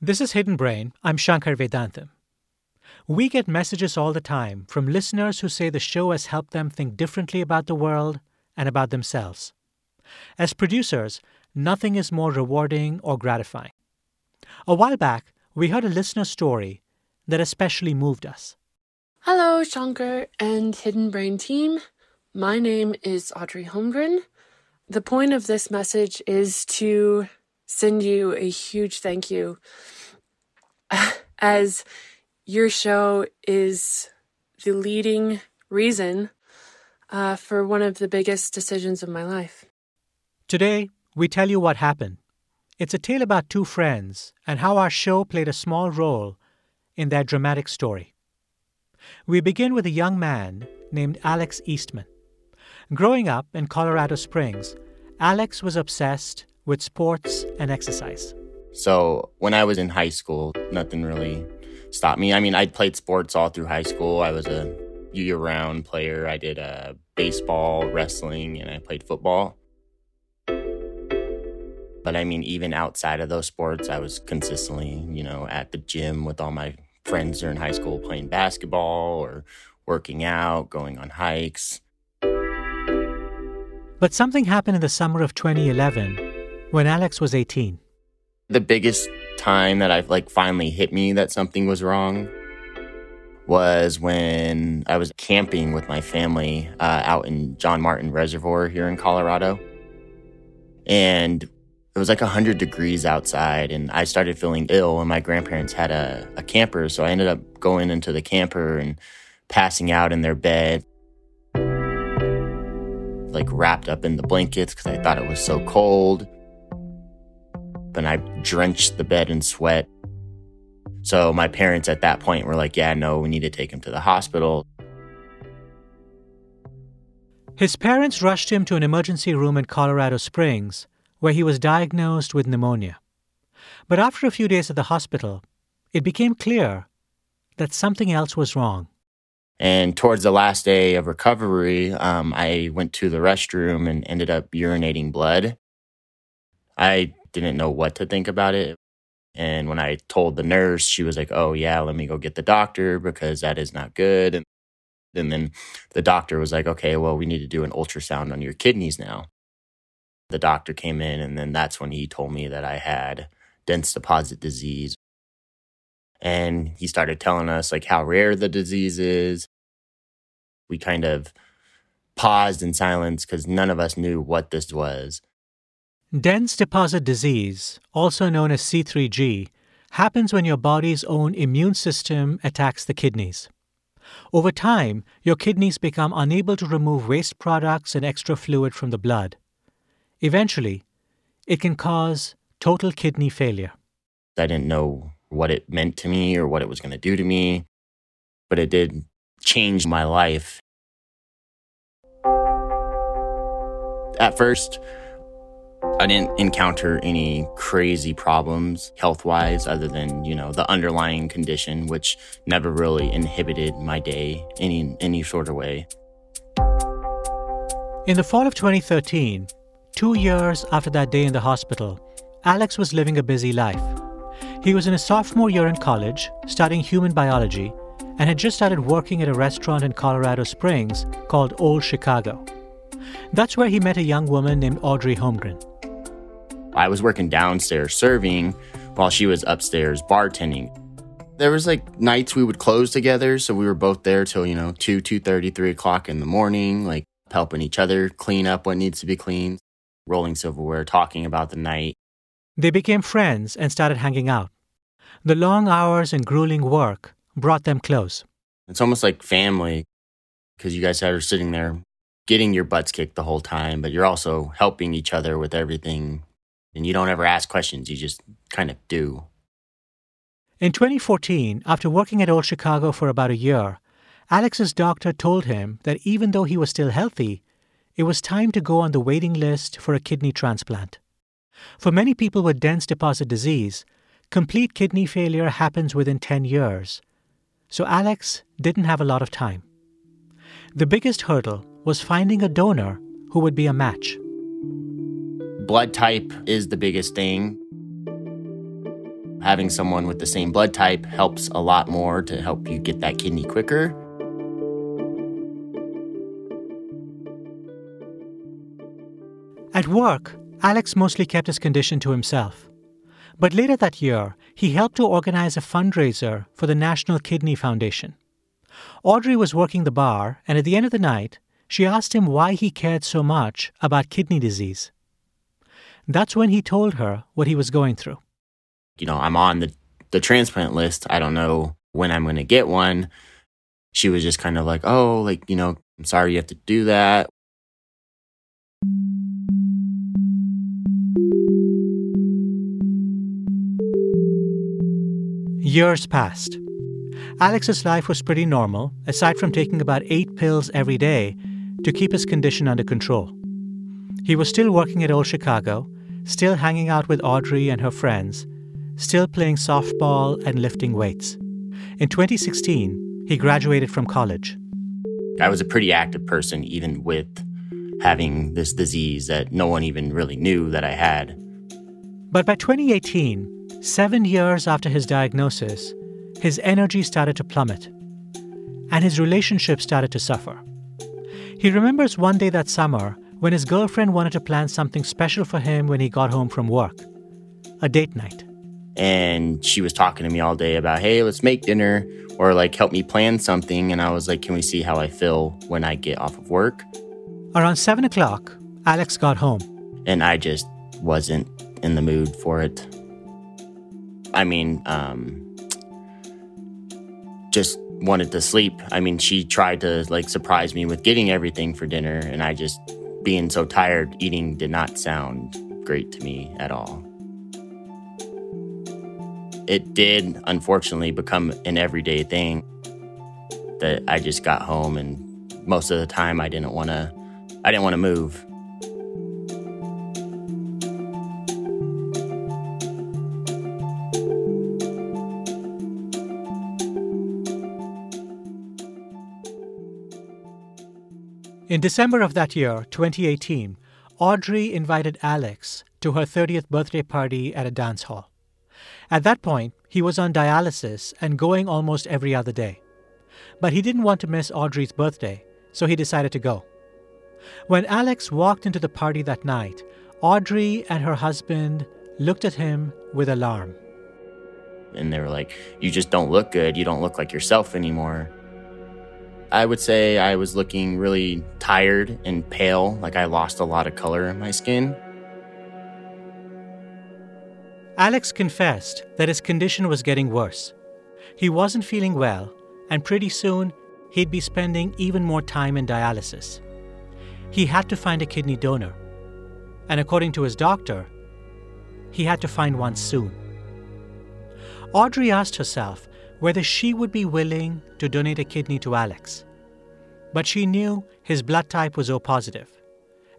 This is Hidden Brain. I'm Shankar Vedantam. We get messages all the time from listeners who say the show has helped them think differently about the world and about themselves. As producers, nothing is more rewarding or gratifying. A while back, we heard a listener story that especially moved us. Hello, Shankar and Hidden Brain team. My name is Audrey Holmgren. The point of this message is to send you a huge thank you as your show is the leading reason uh, for one of the biggest decisions of my life. Today, we tell you what happened. It's a tale about two friends and how our show played a small role in their dramatic story. We begin with a young man named Alex Eastman. Growing up in Colorado Springs, Alex was obsessed with sports and exercise. So when I was in high school, nothing really stopped me. I mean, I played sports all through high school. I was a year-round player. I did uh, baseball, wrestling, and I played football. But I mean, even outside of those sports, I was consistently, you know, at the gym with all my friends during high school playing basketball or working out, going on hikes. But something happened in the summer of 2011 when Alex was 18. The biggest time that I've like finally hit me that something was wrong was when I was camping with my family uh, out in John Martin Reservoir here in Colorado. And it was like 100 degrees outside, and I started feeling ill, and my grandparents had a, a camper. So I ended up going into the camper and passing out in their bed like wrapped up in the blankets because I thought it was so cold. And I drenched the bed in sweat. So my parents at that point were like, yeah, no, we need to take him to the hospital. His parents rushed him to an emergency room in Colorado Springs, where he was diagnosed with pneumonia. But after a few days at the hospital, it became clear that something else was wrong. And towards the last day of recovery, um, I went to the restroom and ended up urinating blood. I didn't know what to think about it. And when I told the nurse, she was like, oh, yeah, let me go get the doctor because that is not good. And, and then the doctor was like, okay, well, we need to do an ultrasound on your kidneys now. The doctor came in, and then that's when he told me that I had dense deposit disease, and he started telling us like how rare the disease is. We kind of paused in silence because none of us knew what this was. Dense deposit disease, also known as C3G, happens when your body's own immune system attacks the kidneys. Over time, your kidneys become unable to remove waste products and extra fluid from the blood. Eventually, it can cause total kidney failure. I didn't know what it meant to me or what it was going to do to me, but it did change my life. At first, I didn't encounter any crazy problems health wise, other than, you know, the underlying condition, which never really inhibited my day any, any sort of way. In the fall of 2013, two years after that day in the hospital, Alex was living a busy life. He was in his sophomore year in college, studying human biology, and had just started working at a restaurant in Colorado Springs called Old Chicago. That's where he met a young woman named Audrey Holmgren. I was working downstairs serving while she was upstairs bartending. There was like nights we would close together, so we were both there till, you know, 2, 2.30, 3 o'clock in the morning, like helping each other clean up what needs to be cleaned, rolling silverware, talking about the night. They became friends and started hanging out. The long hours and grueling work brought them close. It's almost like family because you guys are sitting there getting your butts kicked the whole time, but you're also helping each other with everything. And you don't ever ask questions, you just kind of do. In 2014, after working at Old Chicago for about a year, Alex's doctor told him that even though he was still healthy, it was time to go on the waiting list for a kidney transplant. For many people with dense deposit disease, complete kidney failure happens within 10 years. So Alex didn't have a lot of time. The biggest hurdle was finding a donor who would be a match. Blood type is the biggest thing. having someone with the same blood type helps a lot more to help you get that kidney quicker. At work, Alex mostly kept his condition to himself. But later that year, he helped to organize a fundraiser for the National Kidney Foundation. Audrey was working the bar, and at the end of the night, she asked him why he cared so much about kidney disease. That's when he told her what he was going through. You know, I'm on the, the transplant list. I don't know when I'm going to get one. She was just kind of like, oh, like, you know, I'm sorry you have to do that. Years passed. Alex's life was pretty normal, aside from taking about eight pills every day to keep his condition under control. He was still working at Old Chicago, still hanging out with Audrey and her friends, still playing softball and lifting weights. In 2016, he graduated from college. I was a pretty active person, even with having this disease that no one even really knew that I had. But by 2018, Seven years after his diagnosis, his energy started to plummet, and his relationship started to suffer. He remembers one day that summer when his girlfriend wanted to plan something special for him when he got home from work a date night. And she was talking to me all day about, hey, let's make dinner or like help me plan something. And I was like, can we see how I feel when I get off of work? Around seven o'clock, Alex got home. And I just wasn't in the mood for it. I mean, um, just wanted to sleep. I mean, she tried to like surprise me with getting everything for dinner, and I just, being so tired, eating did not sound great to me at all. It did, unfortunately, become an everyday thing that I just got home, and most of the time I didn't want to, I didn't want to move. In December of that year, 2018, Audrey invited Alex to her 30th birthday party at a dance hall. At that point, he was on dialysis and going almost every other day. But he didn't want to miss Audrey's birthday, so he decided to go. When Alex walked into the party that night, Audrey and her husband looked at him with alarm. And they were like, You just don't look good. You don't look like yourself anymore. I would say I was looking really tired and pale, like I lost a lot of color in my skin. Alex confessed that his condition was getting worse. He wasn't feeling well, and pretty soon he'd be spending even more time in dialysis. He had to find a kidney donor, and according to his doctor, he had to find one soon. Audrey asked herself whether she would be willing to donate a kidney to Alex. But she knew his blood type was O positive,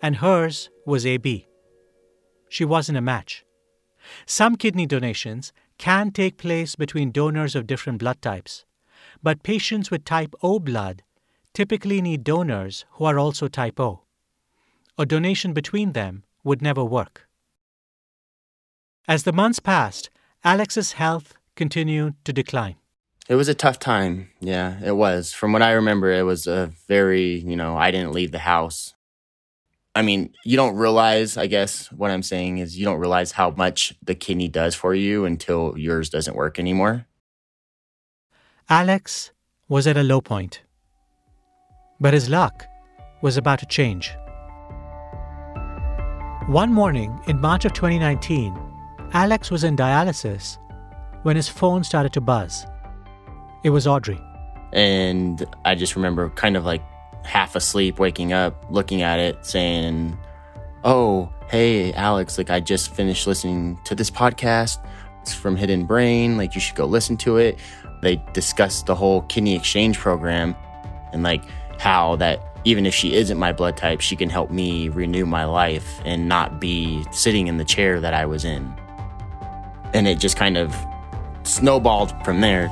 and hers was AB. She wasn't a match. Some kidney donations can take place between donors of different blood types, but patients with type O blood typically need donors who are also type O. A donation between them would never work. As the months passed, Alex's health continued to decline. It was a tough time. Yeah, it was. From what I remember, it was a very, you know, I didn't leave the house. I mean, you don't realize, I guess what I'm saying is you don't realize how much the kidney does for you until yours doesn't work anymore. Alex was at a low point, but his luck was about to change. One morning in March of 2019, Alex was in dialysis when his phone started to buzz. It was Audrey. And I just remember kind of like half asleep, waking up, looking at it, saying, Oh, hey, Alex, like I just finished listening to this podcast. It's from Hidden Brain. Like you should go listen to it. They discussed the whole kidney exchange program and like how that even if she isn't my blood type, she can help me renew my life and not be sitting in the chair that I was in. And it just kind of snowballed from there.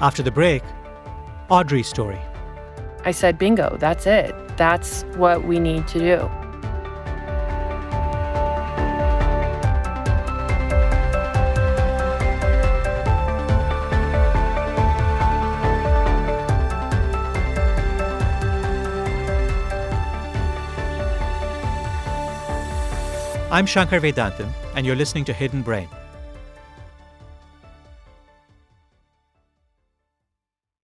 After the break, Audrey's story. I said, bingo, that's it. That's what we need to do. I'm Shankar Vedantam, and you're listening to Hidden Brain.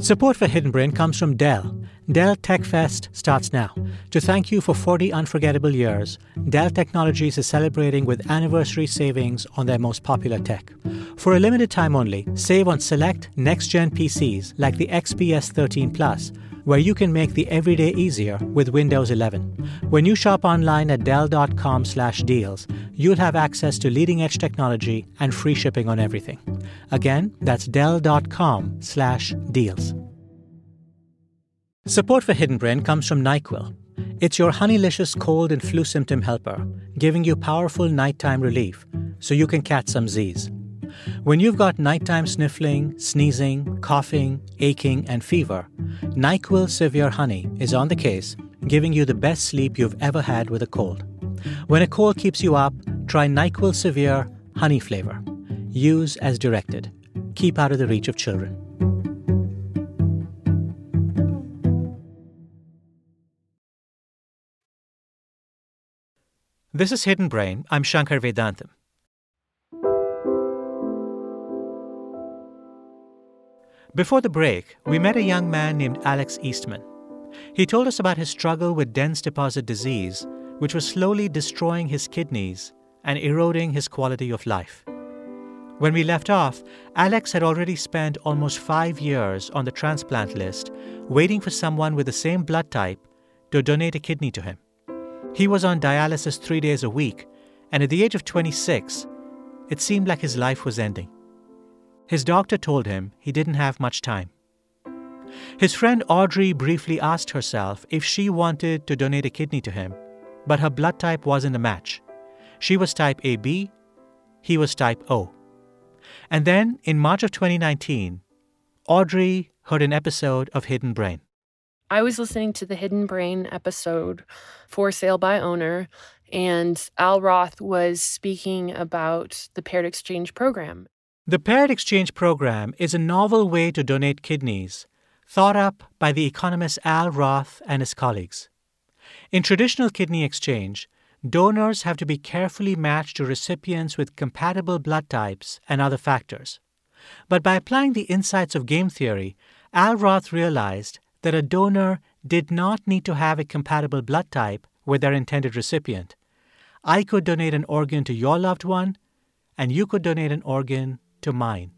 Support for Hidden Brain comes from Dell. Dell Tech Fest starts now. To thank you for 40 unforgettable years, Dell Technologies is celebrating with anniversary savings on their most popular tech. For a limited time only, save on select next gen PCs like the XPS 13 Plus, where you can make the everyday easier with Windows 11. When you shop online at dell.com/deals, you'll have access to leading-edge technology and free shipping on everything. Again, that's dell.com/deals. Support for Hidden Brain comes from NyQuil. It's your honeylicious cold and flu symptom helper, giving you powerful nighttime relief so you can catch some Z's. When you've got nighttime sniffling, sneezing, coughing, aching, and fever, NyQuil Severe Honey is on the case, giving you the best sleep you've ever had with a cold. When a cold keeps you up, try NyQuil Severe Honey flavor. Use as directed. Keep out of the reach of children. This is Hidden Brain. I'm Shankar Vedantam. Before the break, we met a young man named Alex Eastman. He told us about his struggle with dense deposit disease, which was slowly destroying his kidneys and eroding his quality of life. When we left off, Alex had already spent almost five years on the transplant list, waiting for someone with the same blood type to donate a kidney to him. He was on dialysis three days a week, and at the age of 26, it seemed like his life was ending. His doctor told him he didn't have much time. His friend Audrey briefly asked herself if she wanted to donate a kidney to him, but her blood type wasn't a match. She was type AB, he was type O. And then, in March of 2019, Audrey heard an episode of Hidden Brain. I was listening to the Hidden Brain episode for Sale by Owner, and Al Roth was speaking about the paired exchange program. The Paired Exchange Program is a novel way to donate kidneys, thought up by the economist Al Roth and his colleagues. In traditional kidney exchange, donors have to be carefully matched to recipients with compatible blood types and other factors. But by applying the insights of game theory, Al Roth realized that a donor did not need to have a compatible blood type with their intended recipient. I could donate an organ to your loved one, and you could donate an organ to mine.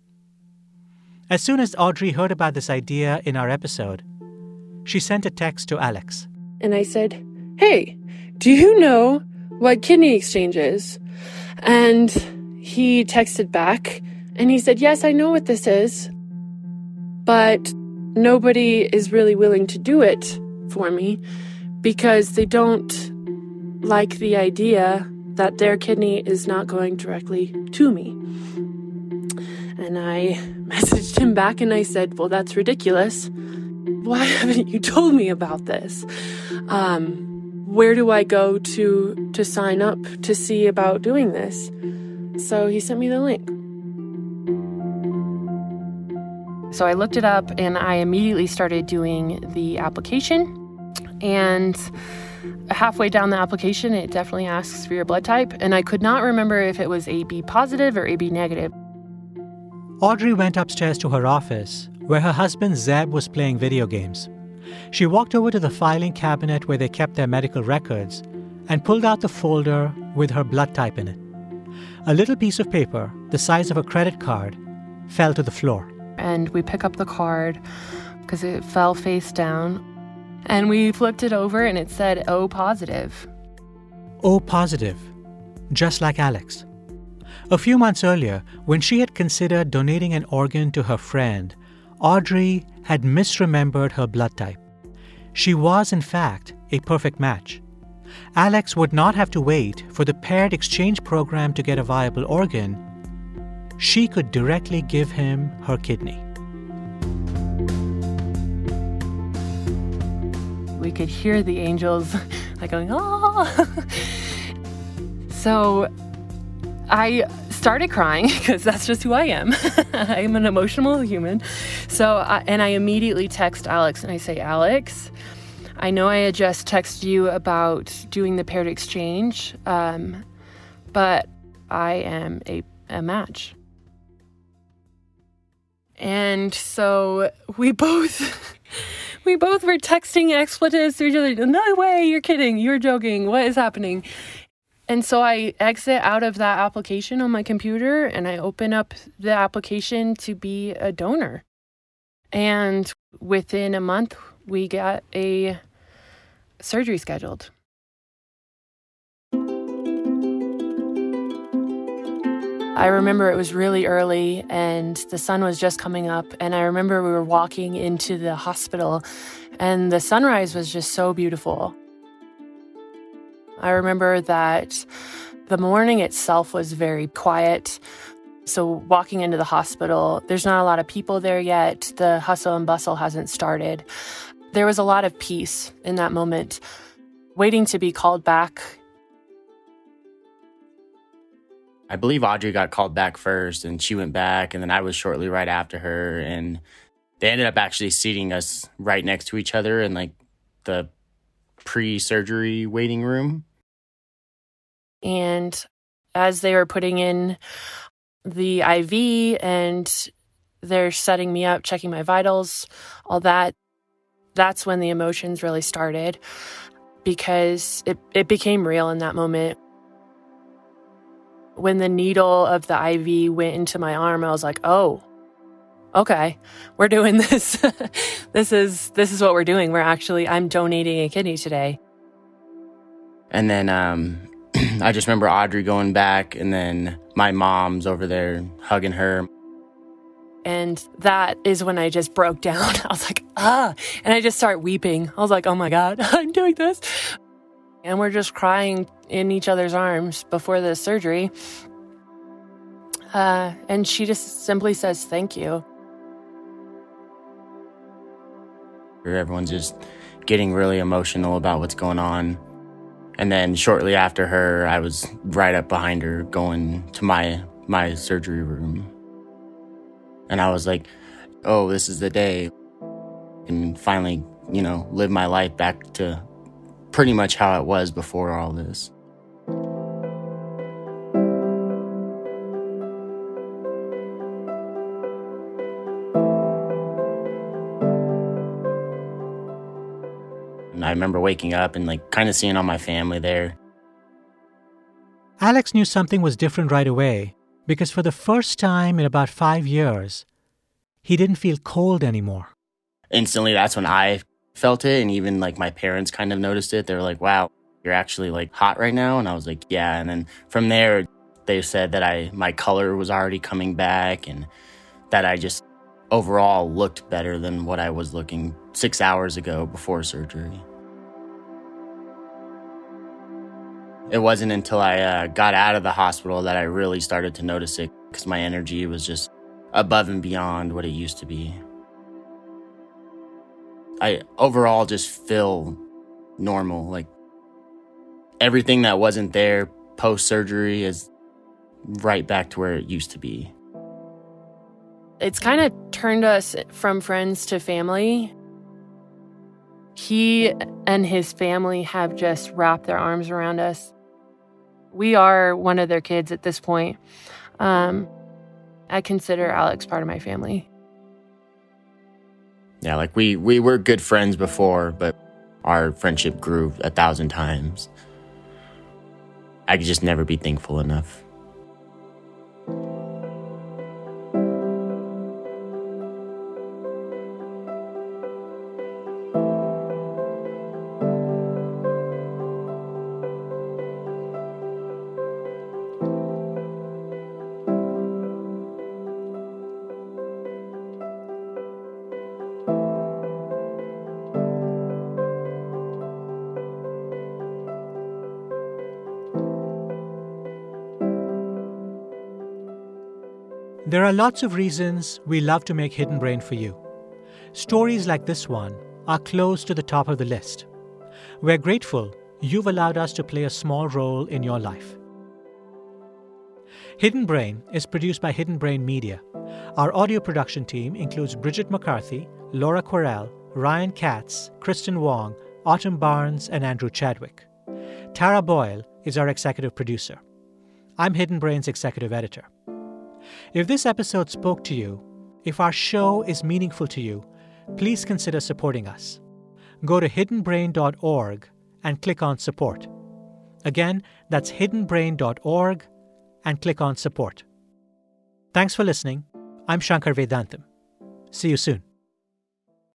As soon as Audrey heard about this idea in our episode, she sent a text to Alex. And I said, Hey, do you know what kidney exchange is? And he texted back and he said, Yes, I know what this is. But nobody is really willing to do it for me because they don't like the idea that their kidney is not going directly to me. And I messaged him back and I said, Well, that's ridiculous. Why haven't you told me about this? Um, where do I go to to sign up to see about doing this? So he sent me the link. So I looked it up and I immediately started doing the application. And halfway down the application, it definitely asks for your blood type. And I could not remember if it was AB positive or AB negative. Audrey went upstairs to her office, where her husband Zeb was playing video games. She walked over to the filing cabinet where they kept their medical records and pulled out the folder with her blood type in it. A little piece of paper, the size of a credit card, fell to the floor. And we pick up the card because it fell face down. And we flipped it over and it said O positive. O positive, just like Alex. A few months earlier, when she had considered donating an organ to her friend, Audrey had misremembered her blood type. She was, in fact, a perfect match. Alex would not have to wait for the paired exchange program to get a viable organ. She could directly give him her kidney. We could hear the angels like going, oh. so I started crying because that's just who I am. I'm an emotional human. So, I, and I immediately text Alex and I say, Alex, I know I had just texted you about doing the paired exchange, um, but I am a, a match. And so we both we both were texting expletives to each other. No way, you're kidding, you're joking. What is happening? And so I exit out of that application on my computer and I open up the application to be a donor. And within a month, we got a surgery scheduled. I remember it was really early and the sun was just coming up. And I remember we were walking into the hospital and the sunrise was just so beautiful. I remember that the morning itself was very quiet. So, walking into the hospital, there's not a lot of people there yet. The hustle and bustle hasn't started. There was a lot of peace in that moment, waiting to be called back. I believe Audrey got called back first and she went back, and then I was shortly right after her. And they ended up actually seating us right next to each other in like the pre surgery waiting room. And as they were putting in the IV and they're setting me up, checking my vitals, all that, that's when the emotions really started because it, it became real in that moment. When the needle of the IV went into my arm, I was like, oh, okay, we're doing this. this is this is what we're doing. We're actually I'm donating a kidney today. And then um I just remember Audrey going back, and then my mom's over there hugging her. And that is when I just broke down. I was like, ah, and I just start weeping. I was like, oh my God, I'm doing this. And we're just crying in each other's arms before the surgery. Uh, and she just simply says, thank you. Everyone's just getting really emotional about what's going on. And then shortly after her, I was right up behind her going to my my surgery room. And I was like, "Oh, this is the day." And finally, you know, live my life back to pretty much how it was before all this. I remember waking up and like kind of seeing all my family there. Alex knew something was different right away because for the first time in about five years, he didn't feel cold anymore. Instantly, that's when I felt it. And even like my parents kind of noticed it. They were like, wow, you're actually like hot right now. And I was like, yeah. And then from there, they said that I, my color was already coming back and that I just overall looked better than what I was looking six hours ago before surgery. It wasn't until I uh, got out of the hospital that I really started to notice it because my energy was just above and beyond what it used to be. I overall just feel normal. Like everything that wasn't there post surgery is right back to where it used to be. It's kind of turned us from friends to family. He and his family have just wrapped their arms around us we are one of their kids at this point. Um, I consider Alex part of my family. Yeah, like we we were good friends before, but our friendship grew a thousand times. I could just never be thankful enough. There are lots of reasons we love to make Hidden Brain for you. Stories like this one are close to the top of the list. We're grateful you've allowed us to play a small role in your life. Hidden Brain is produced by Hidden Brain Media. Our audio production team includes Bridget McCarthy, Laura Kwerel, Ryan Katz, Kristen Wong, Autumn Barnes, and Andrew Chadwick. Tara Boyle is our executive producer. I'm Hidden Brain's executive editor. If this episode spoke to you, if our show is meaningful to you, please consider supporting us. Go to hiddenbrain.org and click on support. Again, that's hiddenbrain.org and click on support. Thanks for listening. I'm Shankar Vedantam. See you soon.